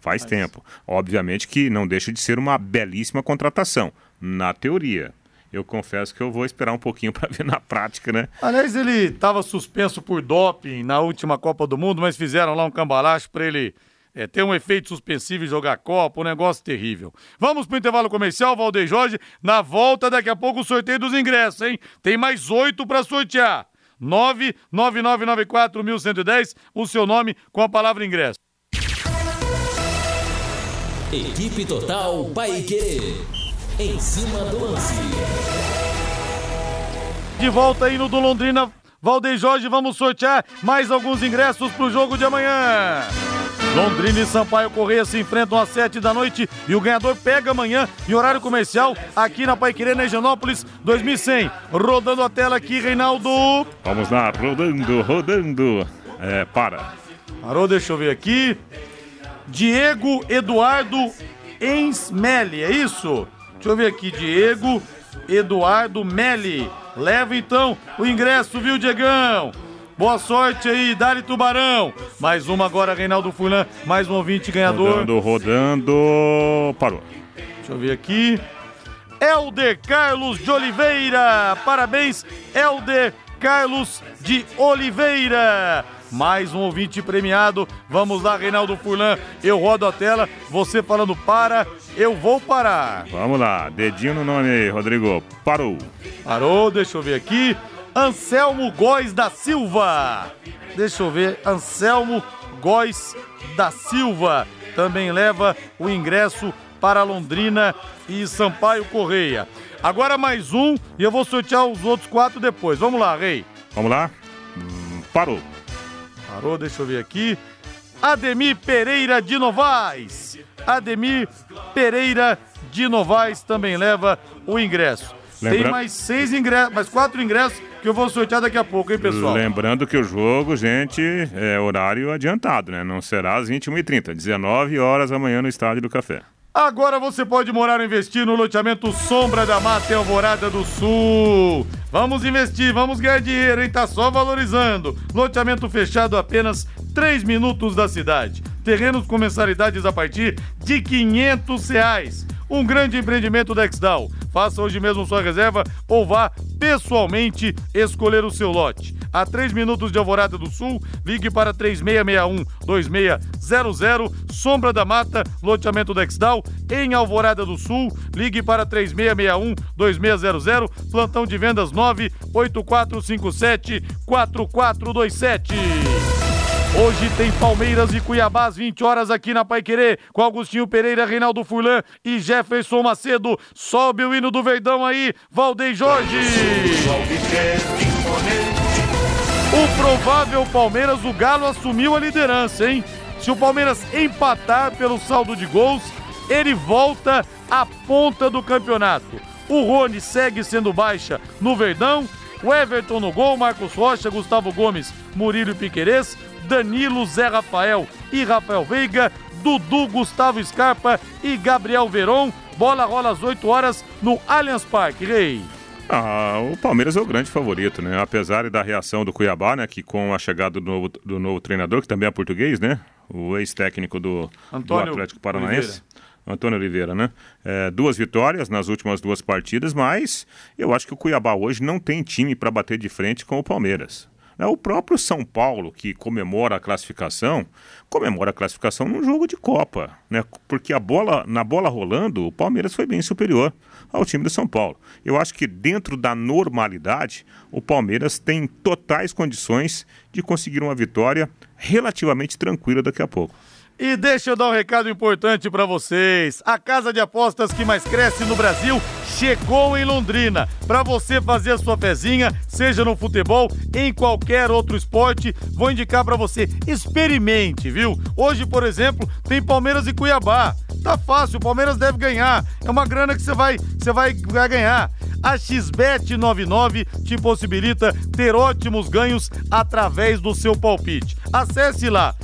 Faz tempo. Obviamente que não deixa de ser uma belíssima contratação, na teoria. Eu confesso que eu vou esperar um pouquinho *laughs* para ver na prática, né? Aliás, ele estava suspenso por doping na última Copa do Mundo, mas fizeram lá um cambalacho para ele é, ter um efeito suspensivo e jogar Copa, um negócio terrível. Vamos para o intervalo comercial, Valdeir Jorge. Na volta, daqui a pouco, o sorteio dos ingressos, hein? Tem mais oito para sortear. 99994-1110, o seu nome com a palavra ingresso. Equipe Total Paique. Em cima do lance. De volta aí no do Londrina, Valdeir Jorge, vamos sortear mais alguns ingressos para o jogo de amanhã. Londrina e Sampaio Correia se enfrentam às 7 da noite e o ganhador pega amanhã em horário comercial aqui na Paiquerê, na Higienópolis 2100. Rodando a tela aqui, Reinaldo. Vamos lá, rodando, rodando. É, para. Parou, deixa eu ver aqui. Diego Eduardo Ensmeli, é isso? Deixa eu ver aqui, Diego Eduardo Meli. Leva então o ingresso, viu, Diegão? Boa sorte aí, Dali Tubarão. Mais uma agora, Reinaldo Fulan. Mais um ouvinte ganhador. Rodando, rodando. Parou. Deixa eu ver aqui. Helder Carlos de Oliveira. Parabéns, Helder Carlos de Oliveira. Mais um ouvinte premiado. Vamos lá, Reinaldo Furlan. Eu rodo a tela. Você falando para, eu vou parar. Vamos lá. Dedinho no nome aí, Rodrigo. Parou. Parou, deixa eu ver aqui. Anselmo Góes da Silva. Deixa eu ver, Anselmo Góes da Silva também leva o ingresso para Londrina e Sampaio Correia. Agora mais um e eu vou sortear os outros quatro depois. Vamos lá, Rei. Vamos lá. Hum, parou. Parou, deixa eu ver aqui. Ademir Pereira de Novaes. Ademir Pereira de Novaes também leva o ingresso. Lembra... Tem mais seis ingressos, mais quatro ingressos que eu vou sortear daqui a pouco, hein, pessoal? Lembrando que o jogo, gente, é horário adiantado, né? Não será às 21h30, 19 horas amanhã no Estádio do Café. Agora você pode morar ou investir no loteamento Sombra da Mata em Alvorada do Sul. Vamos investir, vamos ganhar dinheiro, hein? Tá só valorizando. Loteamento fechado apenas 3 minutos da cidade. Terrenos com mensalidades a partir de 500 reais um grande empreendimento da Exdal. Faça hoje mesmo sua reserva ou vá pessoalmente escolher o seu lote. A 3 minutos de Alvorada do Sul, ligue para 3661-2600, Sombra da Mata, loteamento da Exdal. Em Alvorada do Sul, ligue para 3661-2600, plantão de vendas 98457-4427. Hoje tem Palmeiras e Cuiabá às 20 horas aqui na Paiquerê, com Augustinho Pereira, Reinaldo Furlan e Jefferson Macedo. Sobe o hino do Verdão aí, Valdem Jorge. O provável Palmeiras, o Galo assumiu a liderança, hein? Se o Palmeiras empatar pelo saldo de gols, ele volta à ponta do campeonato. O Rony segue sendo baixa no Verdão. O Everton no gol, Marcos Rocha, Gustavo Gomes, Murilo Piquerez, Danilo, Zé Rafael e Rafael Veiga, Dudu, Gustavo Scarpa e Gabriel Veron. Bola rola às 8 horas no Allianz Parque, Rei. Ah, o Palmeiras é o grande favorito, né? Apesar da reação do Cuiabá, né? Que com a chegada do novo, do novo treinador, que também é português, né? O ex-técnico do, do, Atlético Paranaense. Oliveira. Antônio Oliveira, né? É, duas vitórias nas últimas duas partidas, mas eu acho que o Cuiabá hoje não tem time para bater de frente com o Palmeiras. É o próprio São Paulo, que comemora a classificação, comemora a classificação num jogo de Copa, né? Porque a bola, na bola rolando, o Palmeiras foi bem superior ao time do São Paulo. Eu acho que dentro da normalidade, o Palmeiras tem totais condições de conseguir uma vitória relativamente tranquila daqui a pouco. E deixa eu dar um recado importante para vocês. A casa de apostas que mais cresce no Brasil chegou em Londrina. Para você fazer a sua pezinha, seja no futebol, em qualquer outro esporte, vou indicar para você, experimente, viu? Hoje, por exemplo, tem Palmeiras e Cuiabá. Tá fácil, o Palmeiras deve ganhar. É uma grana que você vai, você vai, ganhar. A XBET 99 te possibilita ter ótimos ganhos através do seu palpite. Acesse lá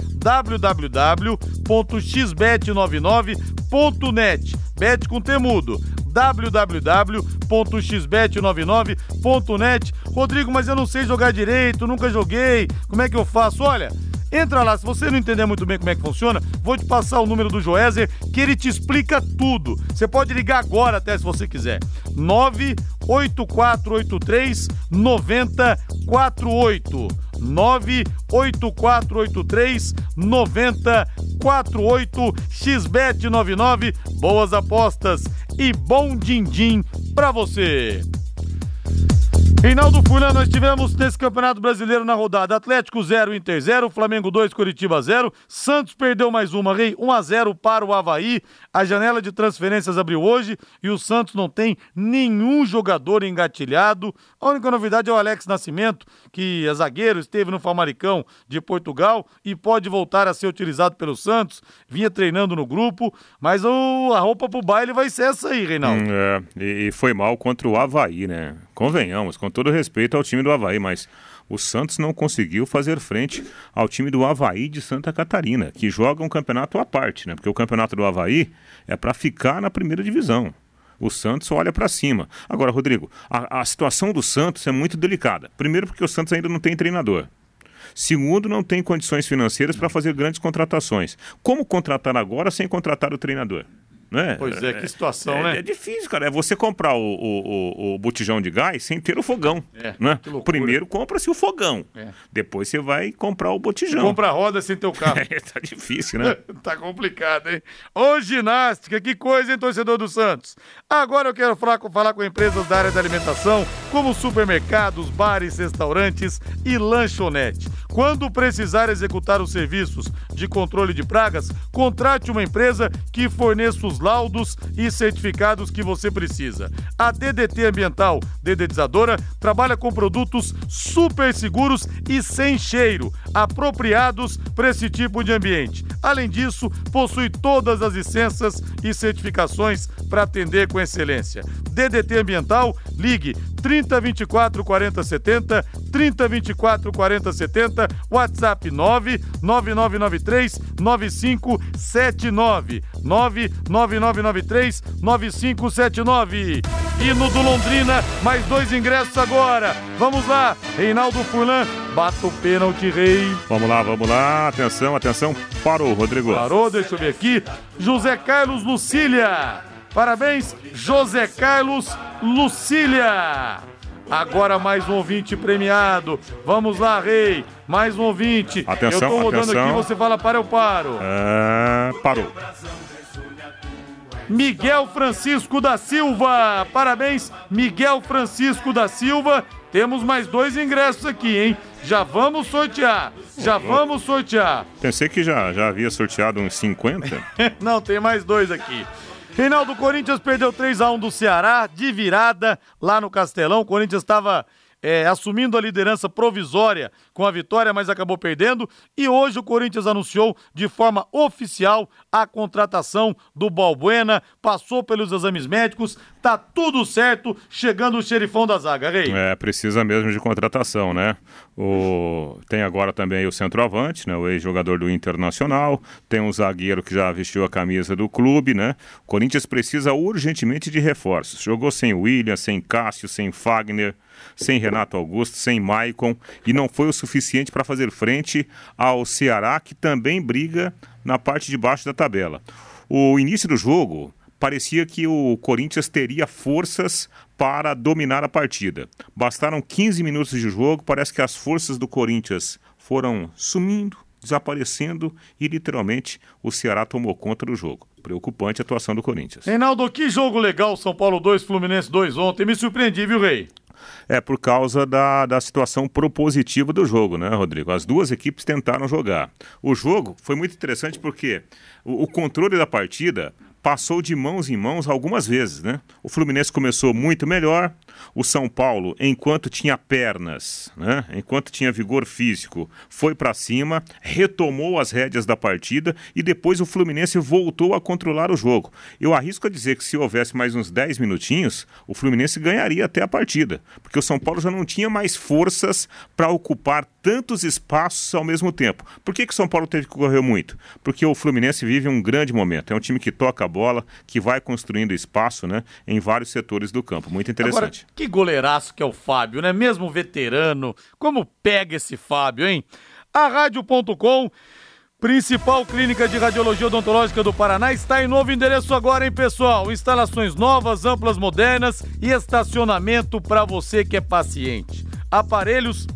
www.xbet99.net. Bet com temudo www.xbet99.net. Rodrigo, mas eu não sei jogar direito, nunca joguei. Como é que eu faço? Olha, Entra lá, se você não entender muito bem como é que funciona, vou te passar o número do Joézer, que ele te explica tudo. Você pode ligar agora até se você quiser. 98483 9048. 98483 9048 XBET 99. Boas apostas e bom din-din pra você. Reinaldo Furlan, nós tivemos nesse Campeonato Brasileiro na rodada. Atlético 0, Inter 0, Flamengo 2, Curitiba 0, Santos perdeu mais uma, Rei 1 a 0 para o Havaí, a janela de transferências abriu hoje e o Santos não tem nenhum jogador engatilhado, a única novidade é o Alex Nascimento, que é zagueiro, esteve no Famaricão de Portugal e pode voltar a ser utilizado pelo Santos, vinha treinando no grupo, mas o, a roupa pro baile vai ser essa aí, Reinaldo. Hum, é, e, e foi mal contra o Havaí, né? Convenhamos, com todo respeito ao time do Havaí, mas o Santos não conseguiu fazer frente ao time do Havaí de Santa Catarina, que joga um campeonato à parte, né? Porque o campeonato do Havaí é para ficar na primeira divisão. O Santos olha para cima. Agora, Rodrigo, a, a situação do Santos é muito delicada. Primeiro, porque o Santos ainda não tem treinador. Segundo, não tem condições financeiras para fazer grandes contratações. Como contratar agora sem contratar o treinador? Né? Pois é, que situação, é, né? É difícil, cara. É você comprar o, o, o, o botijão de gás sem ter o fogão. É, né? Primeiro compra-se o fogão. É. Depois você vai comprar o botijão. Compra a roda sem ter o carro. *laughs* É, tá difícil, né? *laughs* tá complicado, hein? Ô, ginástica, que coisa, hein, torcedor do Santos? Agora eu quero falar com, falar com empresas da área da alimentação, como supermercados, bares, restaurantes e lanchonete. Quando precisar executar os serviços de controle de pragas, contrate uma empresa que forneça os laudos e certificados que você precisa. A DDT Ambiental Dedetizadora trabalha com produtos super seguros e sem cheiro, apropriados para esse tipo de ambiente. Além disso, possui todas as licenças e certificações para atender com excelência. DDT Ambiental, ligue 3024 40 70, 3024 40 70, WhatsApp 99993 9579, 99993 9579. E no do Londrina, mais dois ingressos agora. Vamos lá, Reinaldo Furlan, bata o pênalti, rei. Vamos lá, vamos lá, atenção, atenção, parou, Rodrigo. Parou, deixa eu ver aqui. José Carlos Lucília. Parabéns, José Carlos Lucília. Agora mais um ouvinte premiado. Vamos lá, Rei. Mais um ouvinte. Atenção, Eu tô rodando atenção. aqui, você fala para, eu paro. É, parou. Miguel Francisco da Silva. Parabéns, Miguel Francisco da Silva. Temos mais dois ingressos aqui, hein? Já vamos sortear. Já vamos sortear. Pensei que já, já havia sorteado uns 50. *laughs* Não, tem mais dois aqui. Reinaldo, Corinthians perdeu 3 a 1 do Ceará, de virada, lá no Castelão. O Corinthians estava é, assumindo a liderança provisória com a vitória, mas acabou perdendo. E hoje o Corinthians anunciou de forma oficial a contratação do Balbuena, passou pelos exames médicos, tá tudo certo, chegando o xerifão da zaga, Rei. É, precisa mesmo de contratação, né? O... Tem agora também o centroavante, né? O ex-jogador do Internacional, tem um zagueiro que já vestiu a camisa do clube, né? O Corinthians precisa urgentemente de reforços. Jogou sem William, sem Cássio, sem Fagner, sem Renato Augusto, sem Maicon, e não foi o suficiente para fazer frente ao Ceará, que também briga na parte de baixo da tabela. O início do jogo parecia que o Corinthians teria forças para dominar a partida. Bastaram 15 minutos de jogo, parece que as forças do Corinthians foram sumindo, desaparecendo e literalmente o Ceará tomou conta do jogo. Preocupante a atuação do Corinthians. Reinaldo, que jogo legal, São Paulo 2, Fluminense 2 ontem. Me surpreendi, viu, Rei? É por causa da, da situação propositiva do jogo, né, Rodrigo? As duas equipes tentaram jogar. O jogo foi muito interessante porque o, o controle da partida passou de mãos em mãos algumas vezes, né? O Fluminense começou muito melhor, o São Paulo, enquanto tinha pernas, né? enquanto tinha vigor físico, foi para cima, retomou as rédeas da partida e depois o Fluminense voltou a controlar o jogo. Eu arrisco a dizer que se houvesse mais uns 10 minutinhos, o Fluminense ganharia até a partida, porque o São Paulo já não tinha mais forças para ocupar tantos espaços ao mesmo tempo. Por que, que o São Paulo teve que correr muito? Porque o Fluminense vive um grande momento. É um time que toca a bola, que vai construindo espaço né, em vários setores do campo. Muito interessante. Que goleiraço que é o Fábio, né? Mesmo veterano. Como pega esse Fábio, hein? A Rádio.com. Principal clínica de radiologia odontológica do Paraná está em novo endereço agora, hein, pessoal? Instalações novas, amplas, modernas e estacionamento para você que é paciente. Aparelhos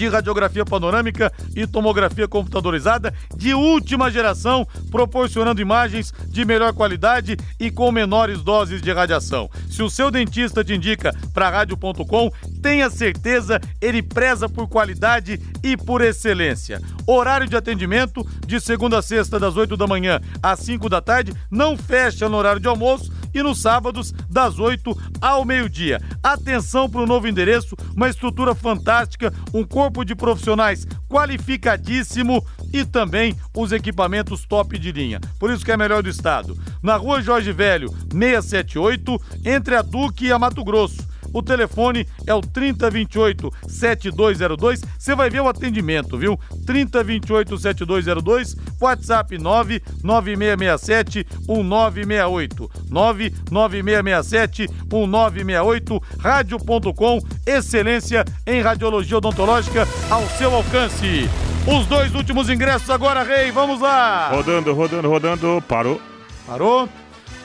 de radiografia panorâmica e tomografia computadorizada de última geração, proporcionando imagens de melhor qualidade e com menores doses de radiação. Se o seu dentista te indica para rádio.com, tenha certeza, ele preza por qualidade e por excelência. Horário de atendimento de segunda a sexta das 8 da manhã às 5 da tarde, não fecha no horário de almoço e nos sábados, das 8 ao meio-dia. Atenção para o novo endereço, uma estrutura fantástica, um corpo de profissionais qualificadíssimo e também os equipamentos top de linha. Por isso que é melhor do estado. Na rua Jorge Velho, 678, entre a Duque e a Mato Grosso. O telefone é o 3028 7202. Você vai ver o atendimento, viu? 3028 7202, WhatsApp 99667 1968. 99667 1968. Rádio.com, excelência em radiologia odontológica ao seu alcance. Os dois últimos ingressos agora, Rei, vamos lá! Rodando, rodando, rodando, parou. Parou.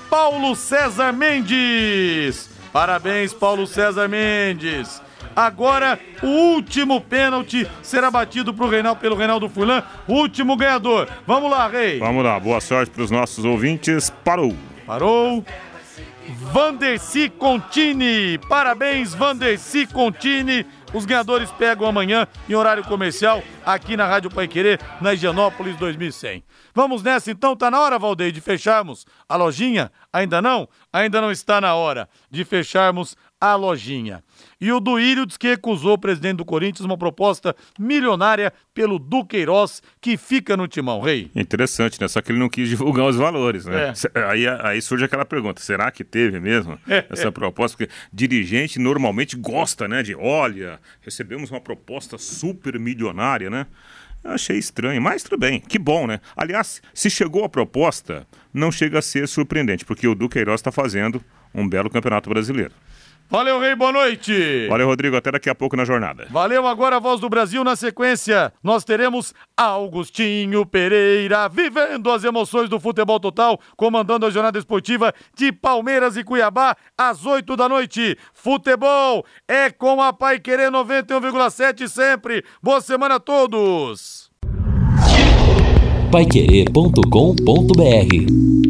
Paulo César Mendes. Parabéns, Paulo César Mendes. Agora, o último pênalti será batido pro Reinaldo, pelo Reinaldo Fulan, último ganhador. Vamos lá, Rei. Vamos lá, boa sorte para os nossos ouvintes. Parou. Parou. Vanderci Contini. Parabéns, Vanderci Contini. Os ganhadores pegam amanhã em horário comercial aqui na Rádio Pai Querer, na Higienópolis 2100. Vamos nessa então, tá na hora, Valdeir, de fecharmos a lojinha? Ainda não? Ainda não está na hora de fecharmos a lojinha. E o Duílio diz que recusou o presidente do Corinthians uma proposta milionária pelo Duqueiroz, que fica no timão, rei. Interessante, né? Só que ele não quis divulgar os valores, né? É. Aí, aí surge aquela pergunta, será que teve mesmo *laughs* é. essa proposta? Porque dirigente normalmente gosta, né? De, olha, recebemos uma proposta super milionária, né? Eu achei estranho, mas tudo bem, que bom, né? Aliás, se chegou a proposta, não chega a ser surpreendente, porque o Duqueiroz está fazendo um belo campeonato brasileiro. Valeu, Rei, boa noite. Valeu, Rodrigo, até daqui a pouco na jornada. Valeu, agora a voz do Brasil na sequência. Nós teremos Augustinho Pereira vivendo as emoções do futebol total, comandando a jornada esportiva de Palmeiras e Cuiabá às 8 da noite. Futebol é com a Pai Querer 91,7 sempre. Boa semana a todos. Paiquerê.com.br